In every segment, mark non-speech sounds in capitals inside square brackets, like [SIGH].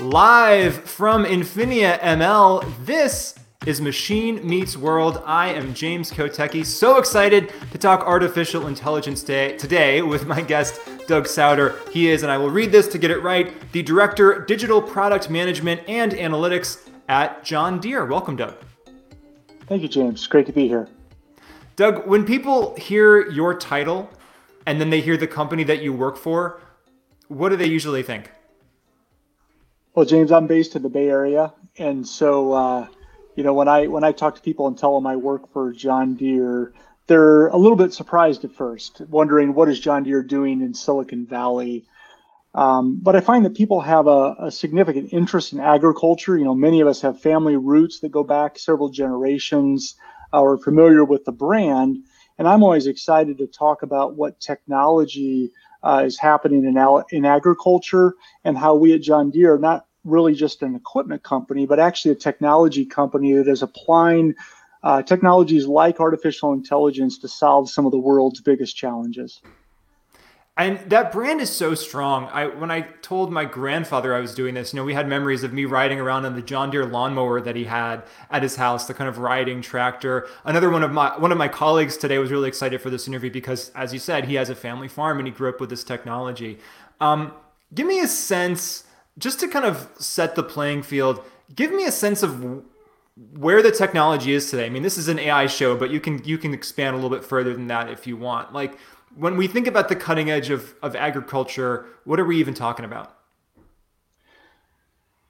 Live from Infinia ML, this is Machine Meets World. I am James Kotecki. So excited to talk artificial intelligence day, today with my guest, Doug Sauter. He is, and I will read this to get it right, the Director, Digital Product Management and Analytics at John Deere. Welcome, Doug. Thank you, James. Great to be here. Doug, when people hear your title and then they hear the company that you work for, what do they usually think? Well, James, I'm based in the Bay Area, and so uh, you know when I when I talk to people and tell them I work for John Deere, they're a little bit surprised at first, wondering what is John Deere doing in Silicon Valley. Um, but I find that people have a, a, significant interest in agriculture. You know, many of us have family roots that go back several generations, uh, are familiar with the brand, and I'm always excited to talk about what technology uh, is happening in, in agriculture and how we at John Deere not really just an equipment company, but actually a technology company that is applying uh, technologies like artificial intelligence to solve some of the world's biggest challenges. And that brand is so strong. I when I told my grandfather I was doing this, you know, we had memories of me riding around on the John Deere lawnmower that he had at his house, the kind of riding tractor. Another one of my one of my colleagues today was really excited for this interview because, as you said, he has a family farm and he grew up with this technology. Um, give me a sense, just to kind of set the playing field. Give me a sense of where the technology is today. I mean, this is an AI show, but you can you can expand a little bit further than that if you want. Like when we think about the cutting edge of, of agriculture, what are we even talking about?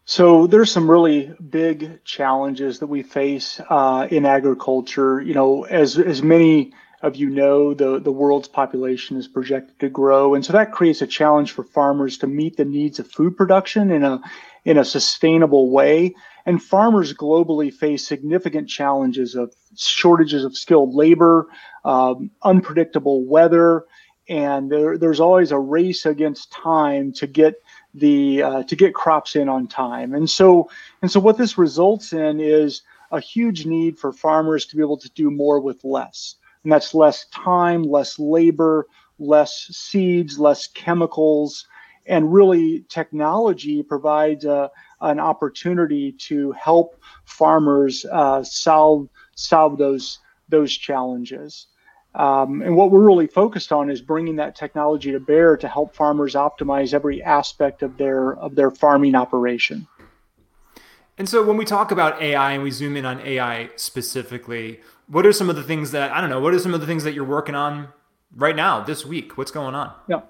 So there's some really big challenges that we face uh, in agriculture. You know, as as many of you know, the the world's population is projected to grow, and so that creates a challenge for farmers to meet the needs of food production in a in a sustainable way. And farmers globally face significant challenges of shortages of skilled labor, um, unpredictable weather, and there, there's always a race against time to get the uh, to get crops in on time. And so and so what this results in is a huge need for farmers to be able to do more with less. And that's less time, less labor, less seeds, less chemicals, and really technology provides a, an opportunity to help farmers uh, solve solve those those challenges. Um, and what we're really focused on is bringing that technology to bear to help farmers optimize every aspect of their of their farming operation. And so when we talk about AI and we zoom in on AI specifically, what are some of the things that I don't know, what are some of the things that you're working on right now this week? What's going on? Yeah.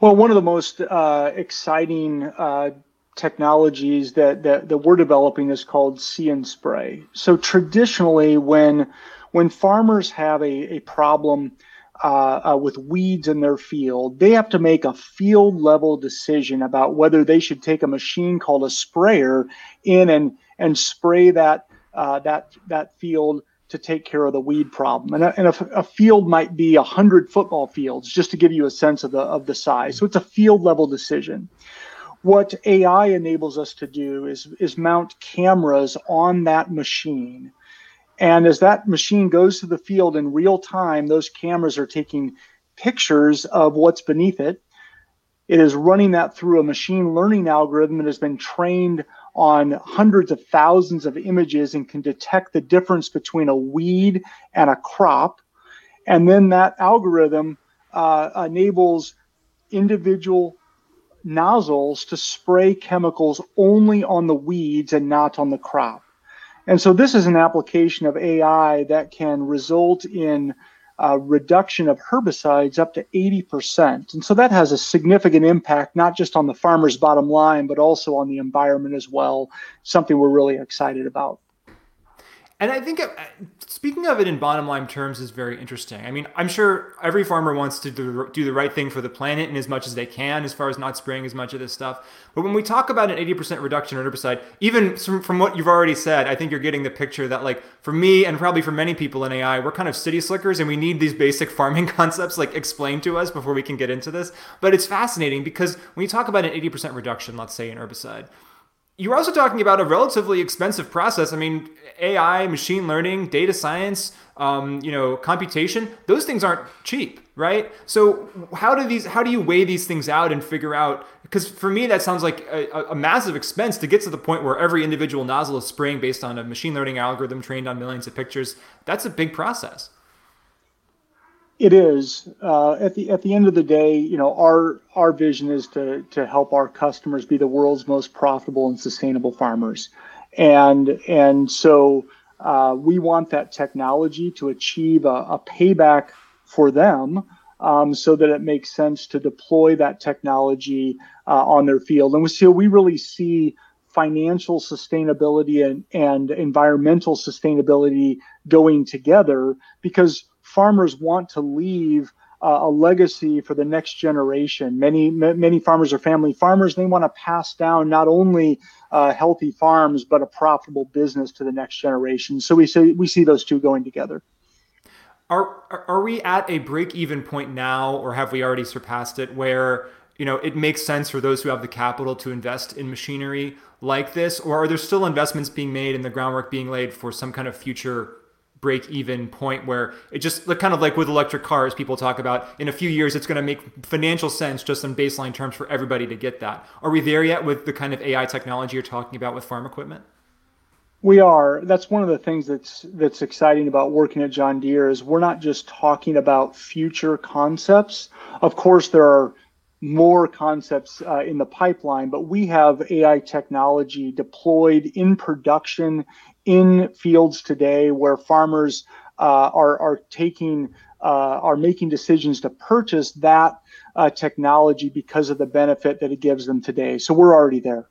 Well, one of the most uh, exciting uh, technologies that, that, that we're developing is called see and spray. So traditionally, when when farmers have a, a problem uh, uh, with weeds in their field, they have to make a field level decision about whether they should take a machine called a sprayer in and and spray that uh, that that field to take care of the weed problem. And a, and a, a field might be a hundred football fields, just to give you a sense of the of the size. So it's a field level decision. What AI enables us to do is is mount cameras on that machine. And as that machine goes to the field in real time, those cameras are taking pictures of what's beneath it. It is running that through a machine learning algorithm that has been trained on hundreds of thousands of images and can detect the difference between a weed and a crop. And then that algorithm uh, enables individual nozzles to spray chemicals only on the weeds and not on the crop. And so this is an application of AI that can result in uh, reduction of herbicides up to 80%. And so that has a significant impact, not just on the farmer's bottom line, but also on the environment as well. Something we're really excited about. And I think uh, speaking of it in bottom line terms is very interesting. I mean, I'm sure every farmer wants to do, the right thing for the planet and as much as they can, as far as not spraying as much of this stuff. But when we talk about an 80% reduction in herbicide, even from what you've already said, I think you're getting the picture that, like, for me and probably for many people in AI, we're kind of city slickers and we need these basic farming [LAUGHS] concepts like explained to us before we can get into this. But it's fascinating because when you talk about an 80% reduction, let's say in herbicide, you're also talking about a relatively expensive process. I mean, AI, machine learning, data science, um, you know, computation, those things aren't cheap, right? So how do these how do you weigh these things out and figure out because for me that sounds like a, a, massive expense to get to the point where every individual nozzle is spraying based on a machine learning algorithm trained on millions of pictures. That's a big process. It is. Uh, at the at the end of the day, you know, our our vision is to to help our customers be the world's most profitable and sustainable farmers, and and so uh, we want that technology to achieve a, a payback for them, um, so that it makes sense to deploy that technology uh, on their field. And so we really see financial sustainability and, and environmental sustainability going together because farmers want to leave uh, a legacy for the next generation. Many many farmers are family farmers. They want to pass down not only uh, healthy farms but a profitable business to the next generation. So we see we see those two going together. Are are we at a break even point now, or have we already surpassed it? Where you know it makes sense for those who have the capital to invest in machinery like this, or are there still investments being made and the groundwork being laid for some kind of future break even point where it just kind of like with electric cars people talk about in a few years it's going to make financial sense just in baseline terms for everybody to get that. Are we there yet with the kind of ai technology you're talking about with farm equipment? We are. That's one of the things that's that's exciting about working at john deere is we're not just talking about future concepts. Of course there are more concepts uh, in the pipeline, but we have AI technology deployed in production in fields today where farmers uh, are, are taking uh, are making decisions to purchase that uh, technology because of the benefit that it gives them today. So we're already there.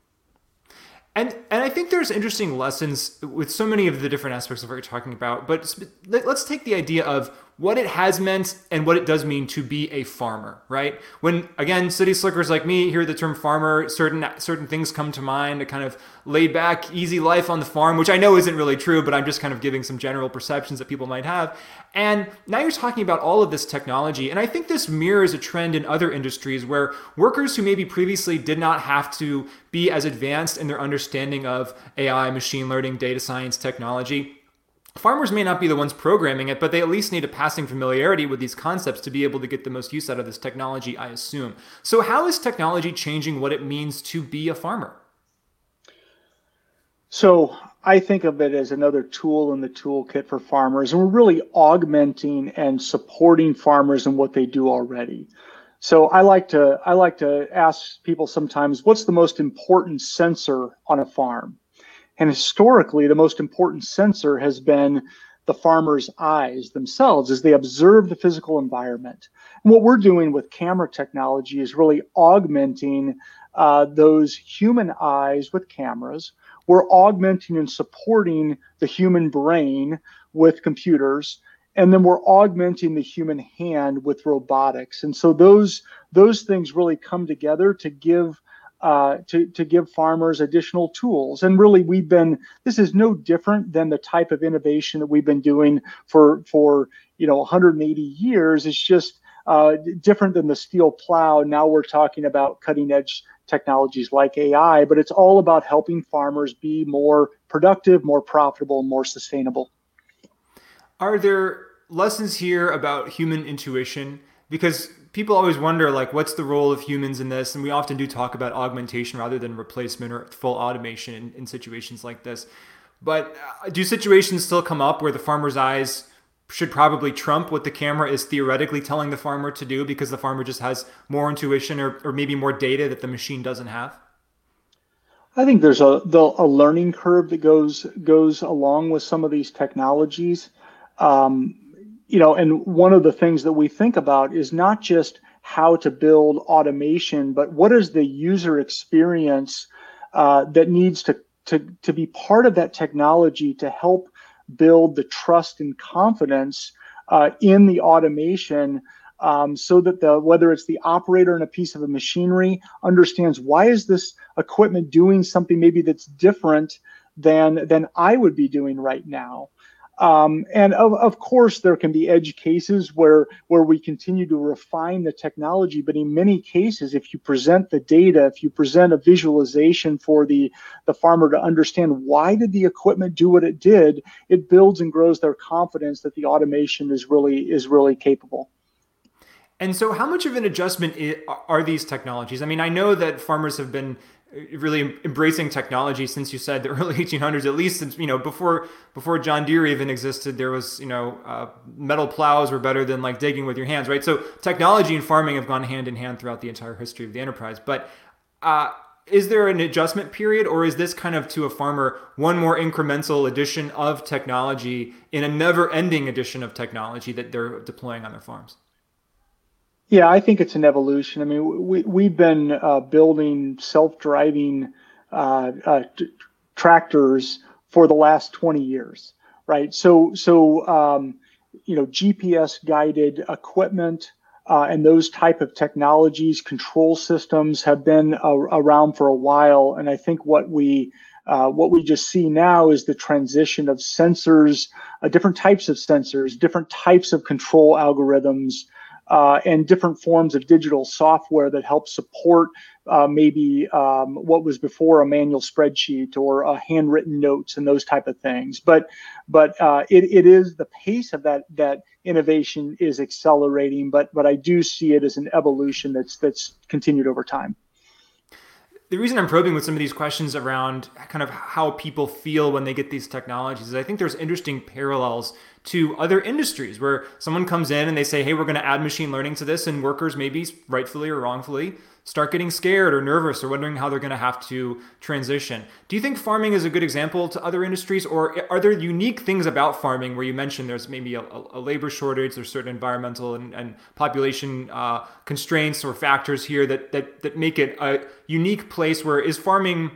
And and I think there's interesting lessons with so many of the different aspects of what you're talking about. But let's take the idea of what it has meant and what it does mean to be a farmer, right? When again, city slickers like me hear the term farmer, certain certain things come to mind, a kind of laid back, easy life on the farm, which I know isn't really true, but I'm just kind of giving some general perceptions that people might have. And now you're talking about all of this technology, and I think this mirrors a trend in other industries where workers who maybe previously did not have to be as advanced in their understanding of AI, machine learning, data science, technology Farmers may not be the ones programming it, but they at least need a passing familiarity with these concepts to be able to get the most use out of this technology, I assume. So, how is technology changing what it means to be a farmer? So, I think of it as another tool in the toolkit for farmers, and we're really augmenting and supporting farmers in what they do already. So I like to I like to ask people sometimes, what's the most important sensor on a farm? And historically, the most important sensor has been the farmer's eyes themselves as they observe the physical environment. And what we're doing with camera technology is really augmenting uh, those human eyes with cameras. We're augmenting and supporting the human brain with computers and then we're augmenting the human hand with robotics and so those those things really come together to give uh, to, to give farmers additional tools. And really, we've been, this is no different than the type of innovation that we've been doing for, for you know, 180 years. It's just uh, different than the steel plow. Now we're talking about cutting edge technologies like AI, but it's all about helping farmers be more productive, more profitable, more sustainable. Are there lessons here about human intuition? Because people always wonder like what's the role of humans in this? And we often do talk about augmentation rather than replacement or full automation in, in situations like this. But uh, do situations still come up where the farmer's eyes should probably trump what the camera is theoretically telling the farmer to do because the farmer just has more intuition or, or maybe more data that the machine doesn't have? I think there's a the, a learning curve that goes goes along with some of these technologies. Um, you know, and one of the things that we think about is not just how to build automation, but what is the user experience uh, that needs to, to, to be part of that technology to help build the trust and confidence uh, in the automation um, so that the whether it's the operator in a piece of a machinery understands why is this equipment doing something maybe that's different than than I would be doing right now Um, and of, of course, there can be edge cases where where we continue to refine the technology. But in many cases, if you present the data, if you present a visualization for the the farmer to understand why did the equipment do what it did, it builds and grows their confidence that the automation is really is really capable. And so, how much of an adjustment are these technologies? I mean, I know that farmers have been really embracing technology since you said the [LAUGHS] early 1800s at least since you know before before john deere even existed there was you know uh, metal plows were better than like digging with your hands right? So technology and farming have gone hand in hand throughout the entire history of the enterprise. But uh, is there an adjustment period or is this kind of to a farmer one more incremental addition of technology in a never ending addition of technology that they're deploying on their farms yeah, I think it's an evolution. I mean, we we've been uh, building self-driving uh, uh, t- tractors for the last 20 years, right? So so um, you know, GPS guided equipment uh, and those type of technologies, control systems have been around for a while, and I think what we uh, what we just see now is the transition of sensors, uh, different types of sensors, different types of control algorithms, uh, and different forms of digital software that help support uh, maybe um, what was before a manual spreadsheet or a handwritten notes and those type of things. But but uh, it, it is the pace of that that innovation is accelerating. But but I do see it as an evolution that's that's continued over time the reason I'm probing with some of these questions around kind of how people feel when they get these technologies is I think there's interesting parallels to other industries where someone comes in and they say, hey, we're going to add machine learning to this, and workers, maybe rightfully or wrongfully, start getting scared or nervous or wondering how they're going to have to transition. Do you think farming is a good example to other industries, or are there unique things about farming where you mentioned there's maybe a, a labor shortage, there's certain environmental and, and population uh, constraints or factors here that, that, that make it a unique place where is farming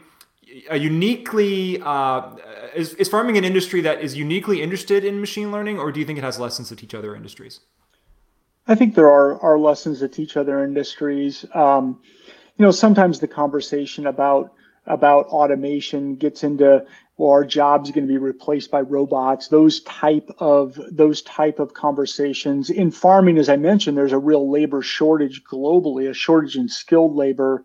a uniquely uh, is, is farming an industry that is uniquely interested in machine learning, or do you think it has lessons to teach other industries? I think there are are lessons to teach other industries. Um, you know, sometimes the conversation about about automation gets into well, our jobs going to be replaced by robots. Those type of those type of conversations in farming, as I mentioned, there's a real labor shortage globally, a shortage in skilled labor.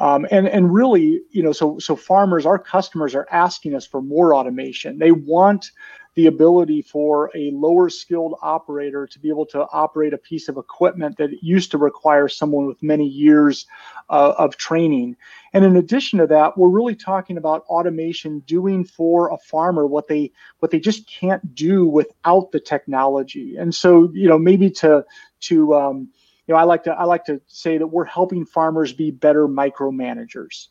Um, and and really, you know, so so farmers, our customers are asking us for more automation. They want the ability for a lower skilled operator to be able to operate a piece of equipment that used to require someone with many years uh, of training. And in addition to that, we're really talking about automation doing for a farmer what they what they just can't do without the technology. And so, you know, maybe to to um, you know, I like to I like to say that we're helping farmers be better micromanagers.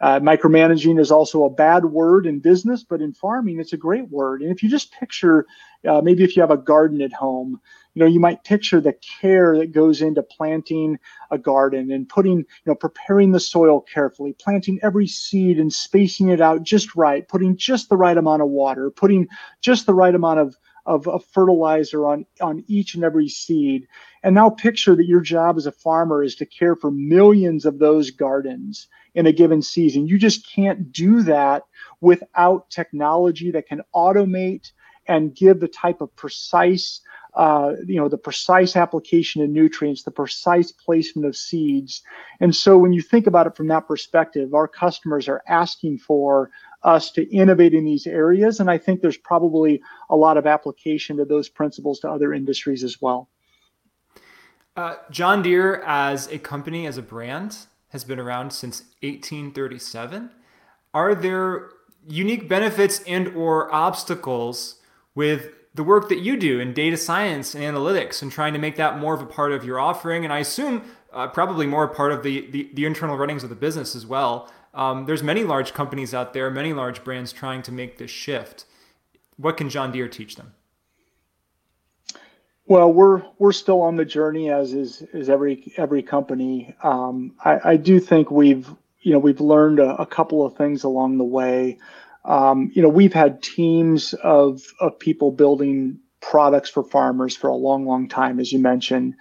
Uh, micromanaging is also a bad word in business, but in farming, it's a great word. And if you just picture, uh, maybe if you have a garden at home, you know, you might picture the care that goes into planting a garden and putting, you know, preparing the soil carefully, planting every seed and spacing it out just right, putting just the right amount of water, putting just the right amount of of, of fertilizer on, on each and every seed. And now picture that your job as a farmer is to care for millions of those gardens in a given season. You just can't do that without technology that can automate and give the type of precise uh, you know the precise application of nutrients the precise placement of seeds and so when you think about it from that perspective our customers are asking for us to innovate in these areas. And I think there's probably a lot of application to those principles to other industries as well. Uh, John Deere, as a company, as a brand, has been around since 1837. Are there unique benefits and or obstacles with the work that you do in data science and analytics and trying to make that more of a part of your offering and i assume uh, probably more a part of the, the, the internal runnings of the business as well um, there's many large companies out there, many large brands trying to make this shift. What can John Deere teach them? Well, we're we're still on the journey, as is is every every company. Um, I, I, do think we've you know we've learned a, a couple of things along the way. Um, you know, we've had teams of of people building products for farmers for a long, long time, as you mentioned.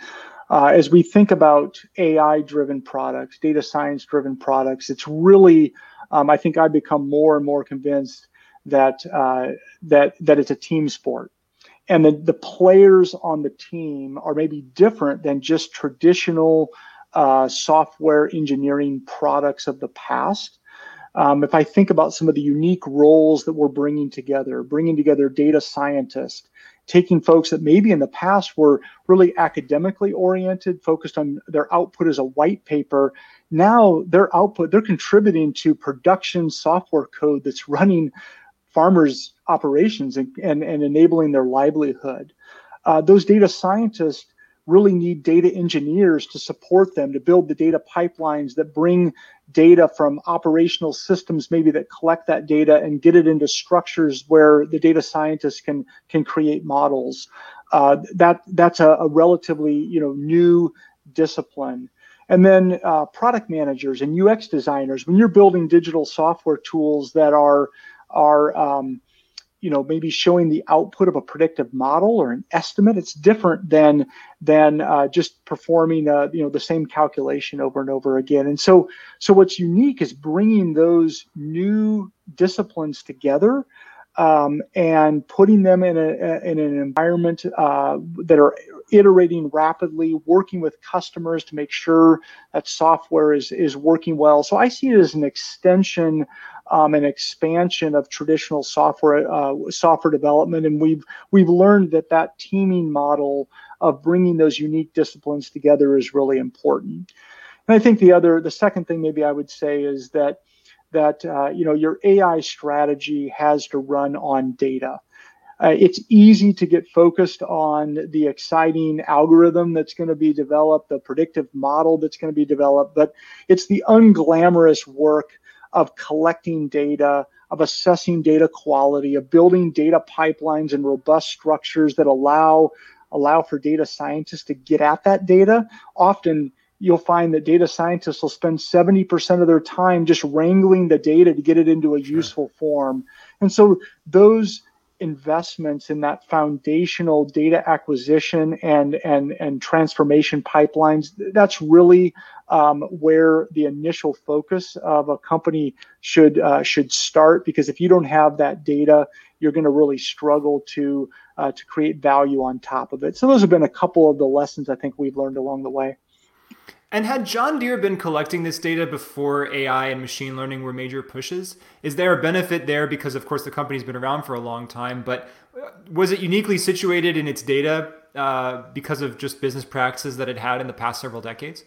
Uh, as we think about AI driven products, data science driven products, it's really, um, I think I've become more and more convinced that uh, that that it's a team sport and the, the players on the team are maybe different than just traditional uh, software engineering products of the past. Um, if I think about some of the unique roles that we're bringing together, bringing together data scientists, taking folks that maybe in the past were really academically oriented, focused on their output as a white paper. Now their output, they're contributing to production software code that's running farmers' operations and, and, and enabling their livelihood. Uh, those data scientists really need data engineers to support them to build the data pipelines that bring data from operational systems maybe that collect that data and get it into structures where the data scientists can can create models. Uh, that that's a, a, relatively you know new discipline. And then uh, product managers and ux designers when you're building digital software tools that are are um, you know maybe showing the output of a predictive model or an estimate it's different than than uh, just performing uh, you know the same calculation over and over again and so so what's unique is bringing those new disciplines together um, and putting them in, a, in an environment uh, that are iterating rapidly, working with customers to make sure that software is, is working well. So I see it as an extension, um, an expansion of traditional software uh, software development, and we've we've learned that that teaming model of bringing those unique disciplines together is really important. And I think the other, the second thing maybe I would say is that that uh, you know your AI strategy has to run on data. Uh, it's easy to get focused on the exciting algorithm that's going to be developed, the predictive model that's going to be developed, but it's the unglamorous work of collecting data, of assessing data quality, of building data pipelines and robust structures that allow allow for data scientists to get at that data. Often you'll find that data scientists will spend 70% of their time just wrangling the data to get it into a sure. useful form. And so those investments in that foundational data acquisition and and and transformation pipelines that's really um, where the initial focus of a company should uh, should start. Because if you don't have that data you're going to really struggle to uh, to create value on top of it. So those have been a couple of the lessons i think we've learned along the way and had John Deere been collecting this data before AI and machine learning were major pushes? Is there a benefit there because, of course, the company's been around for a long time, but uh, was it uniquely situated in its data uh, because of just business practices that it had in the past several decades?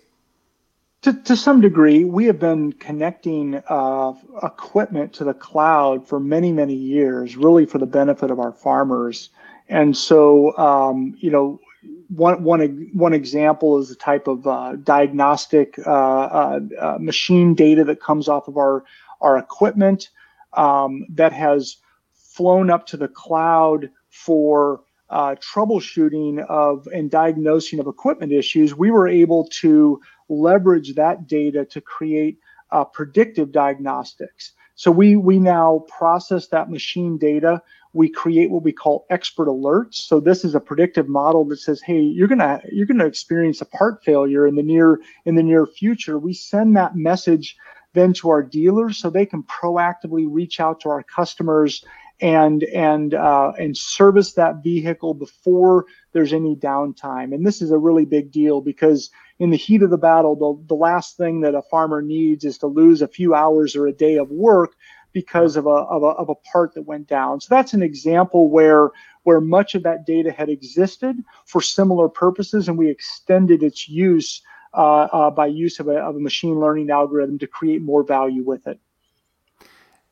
To, to some degree, we have been connecting uh, equipment to the cloud for many, many years, really for the benefit of our farmers. And so, um, you know, one, one, one example is the type of uh, diagnostic uh, uh, uh, machine data that comes off of our, our equipment um, that has flown up to the cloud for uh, troubleshooting of and diagnosing of equipment issues. We were able to leverage that data to create uh, predictive diagnostics. So we we now process that machine data we create what we call expert alerts. So this is a predictive model that says, hey, you're gonna you're gonna experience a part failure in the near in the near future. We send that message then to our dealers so they can proactively reach out to our customers and and uh, and service that vehicle before there's any downtime. And this is a really big deal because in the heat of the battle, the, the last thing that a farmer needs is to lose a few hours or a day of work because of a, of a, of a part that went down. So that's an example where where much of that data had existed for similar purposes, and we extended its use uh, uh, by use of a, of a machine learning algorithm to create more value with it.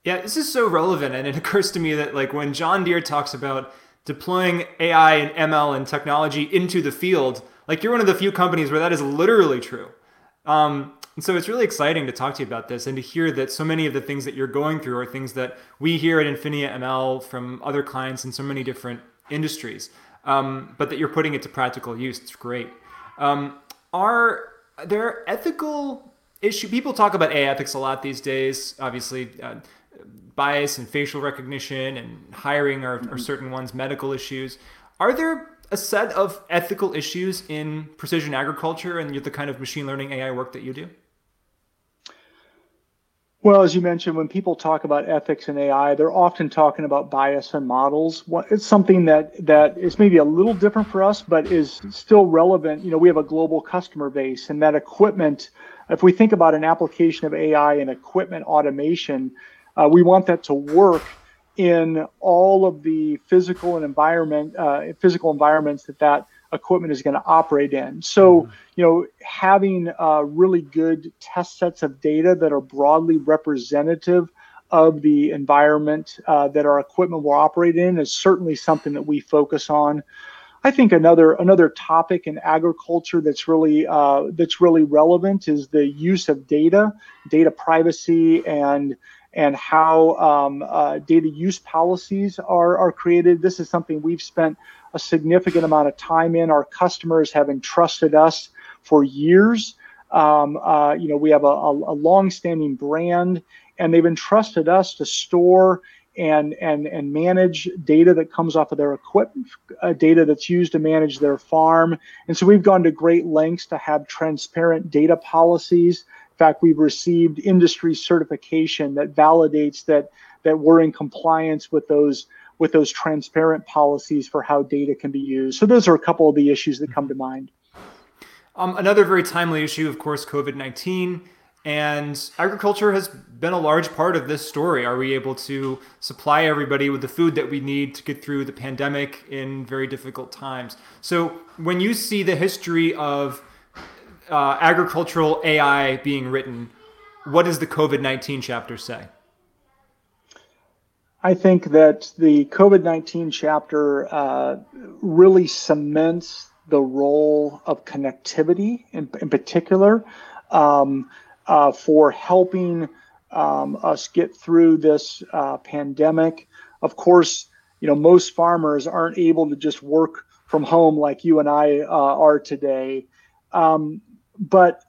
Yeah, this is so relevant, and it [LAUGHS] occurs to me that like when John Deere talks about deploying AI and ML and technology into the field, like you're one of the few companies where that is literally true. Um, and so it's really exciting to talk to you about this and to hear that so many of the things that you're going through are things that we hear at Infinia ML from other clients in so many different industries, um, but that you're putting it to practical use. It's great. Um, are there ethical issue? People talk about AI ethics a lot these days. Obviously, uh, bias and facial recognition and hiring are, are certain ones. Medical issues. Are there a set of ethical issues in precision agriculture and the kind of machine learning AI work that you do? Well, as you mentioned, when people talk about ethics and AI, they're often talking about bias and models. It's something that that is maybe a little different for us, but is still relevant. You know, we have a global customer base, and that equipment. If we think about an application of AI and equipment automation, uh, we want that to work in all of the physical and environment, uh, physical environments that that equipment is going to operate in. So, mm-hmm. you know, having uh, really good test sets of data that are broadly representative of the environment uh, that our equipment will operate in is certainly something that we focus on. I think another another topic in agriculture that's really uh, that's really relevant is the use of data, data privacy, and and how um, uh, data use policies are are created. This is something we've spent a significant amount of time in. Our customers have entrusted us for years. Um, uh, you know, we have a, a, a long-standing brand, and they've entrusted us to store and and and manage data that comes off of their equipment, uh, data that's used to manage their farm. And so we've gone to great lengths to have transparent data policies. In fact, we've received industry certification that validates that that we're in compliance with those with those transparent policies for how data can be used. So those are a couple of the issues that come to mind. Um, another very timely issue, of course, COVID 19. And agriculture has been a large part of this story. Are we able to supply everybody with the food that we need to get through the pandemic in very difficult times? So, when you see the history of uh, agricultural AI being written, what does the COVID 19 chapter say? I think that the COVID 19 chapter uh, really cements the role of connectivity in, in particular um, uh, for helping um, us get through this uh, pandemic. Of course, you know, most farmers aren't able to just work from home like you and I uh, are today. Um, but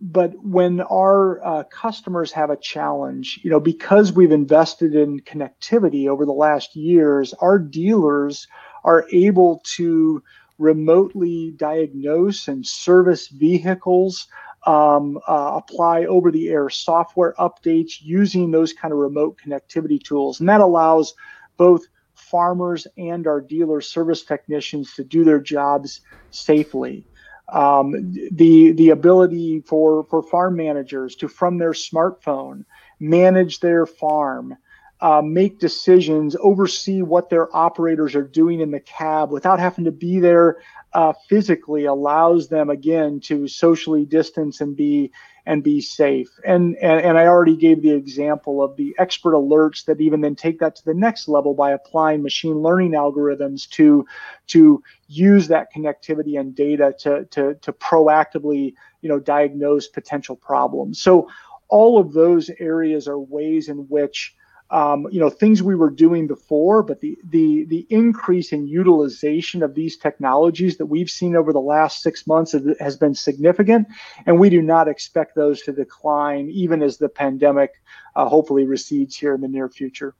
but when our uh, customers have a challenge, you know, because we've invested in connectivity over the last years, our dealers are able to remotely diagnose and service vehicles, um, uh, apply over the air software updates using those kind of remote connectivity tools. And that allows both farmers and our dealer service technicians to do their jobs safely um, the the ability for for farm managers to from their smartphone manage their farm uh, make decisions oversee what their operators are doing in the cab without having to be there uh, physically allows them again to socially distance and be and be safe. And, and and I already gave the example of the expert alerts that even then take that to the next level by applying machine learning algorithms to to use that connectivity and data to to to proactively you know diagnose potential problems. So all of those areas are ways in which um, you know things we were doing before, but the the the increase in utilization of these technologies that we've seen over the last six months has been significant, and we do not expect those to decline even as the pandemic uh, hopefully recedes here in the near future.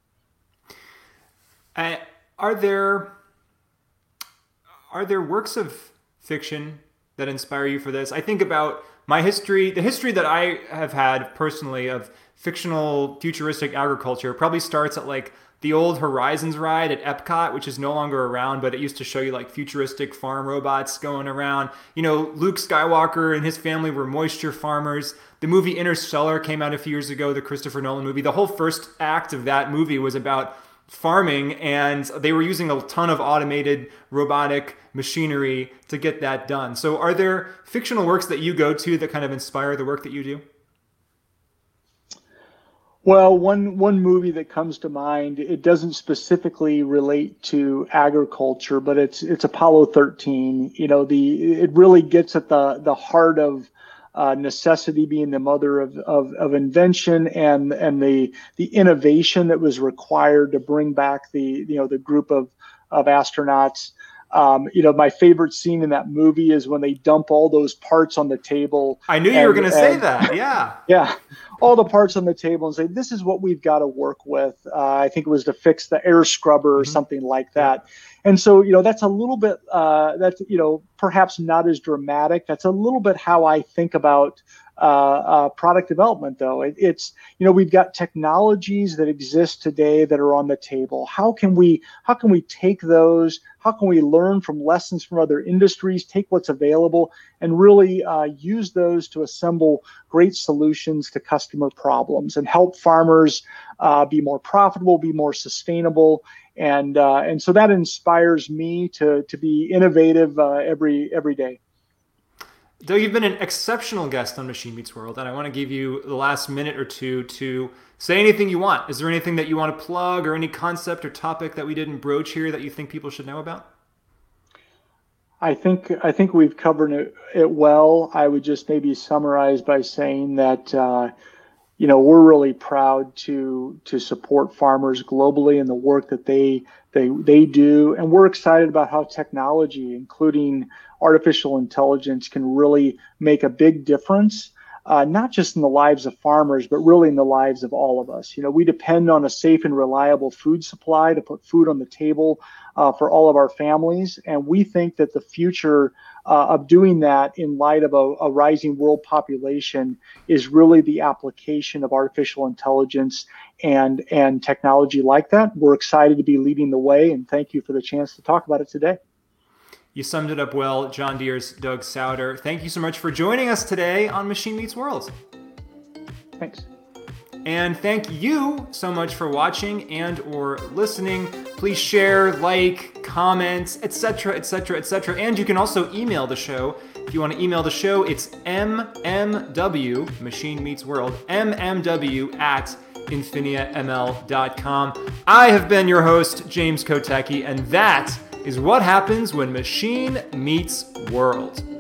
Uh, are there are there works of fiction that inspire you for this? I think about my history, the history that I have had personally of fictional futuristic agriculture probably starts at like the old Horizons ride at Epcot, which is no longer around, but it used to show you like futuristic farm robots going around. You know, Luke Skywalker and his family were moisture farmers. The movie Interstellar came out a few years ago, the Christopher Nolan movie. The whole first act of that movie was about farming, and they were using a ton of automated robotic machinery to get that done. So, are there fictional works that you go to that kind of inspire the work that you do? Well, one one movie that comes to mind, it doesn't specifically relate to agriculture, but it's it's Apollo 13. You know, the it really gets at the the heart of uh, necessity being the mother of, of, of invention and and the the innovation that was required to bring back the you know the group of of astronauts. Um, you know, my favorite scene in that movie is when they dump all those parts on the table. I knew and, you were going to say that. [LAUGHS] Yeah. Yeah. All the parts on the table and say, this is what we've got to work with. Uh, I think it was to fix the air scrubber or mm-hmm. something like that. And so, you know, that's a little bit, uh, that's, you know, perhaps not as dramatic. That's a little bit how I think about uh, uh, product development, though. It, it's you know we've got technologies that exist today that are on the table. How can we how can we take those? How can we learn from lessons from other industries? Take what's available and really uh, use those to assemble great solutions to customer problems and help farmers uh, be more profitable, be more sustainable, and uh, and so that inspires me to to be innovative uh, every every day. Doug, you've been an exceptional guest on Machine Meets World, and I want to give you the last minute or two to say anything you want. Is there anything that you want to plug or any concept or topic that we didn't broach here that you think people should know about? I think I think we've covered it, it well. I would just maybe summarize by saying that uh, you know we're really proud to to support farmers globally and the work that they they they do. And we're excited about how technology including artificial intelligence can really make a big difference uh, not just in the lives of farmers but really in the lives of all of us. You know we depend on a safe and reliable food supply to put food on the table uh, for all of our families and we think that the future uh, of doing that in light of a, a, rising world population is really the application of artificial intelligence and and technology like that. We're excited to be leading the way, and thank you for the chance to talk about it today. You summed it up well, John Deere's Doug Sauter. Thank you so much for joining us today on Machine Meets World. Thanks. And thank you so much for watching and or listening. Please share, like, comment, etc., etc., etc. And you can also email the show. If you want to email the show, it's mmw, Machine Meets World, mmw at infiniaml.com. I have been your host, James Kotecki, and that is what happens when machine meets world.